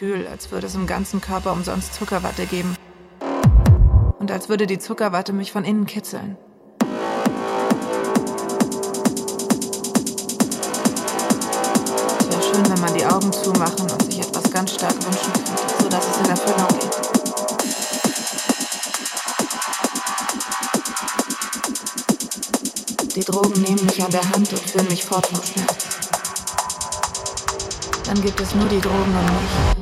Gefühl, als würde es im ganzen Körper umsonst Zuckerwatte geben. Und als würde die Zuckerwatte mich von innen kitzeln. Es wäre schön, wenn man die Augen zumachen und sich etwas ganz stark wünschen könnte, sodass es in Erfüllung geht. Die Drogen nehmen mich an der Hand und führen mich fort vom Schmerz. Dann gibt es nur die Drogen und mich.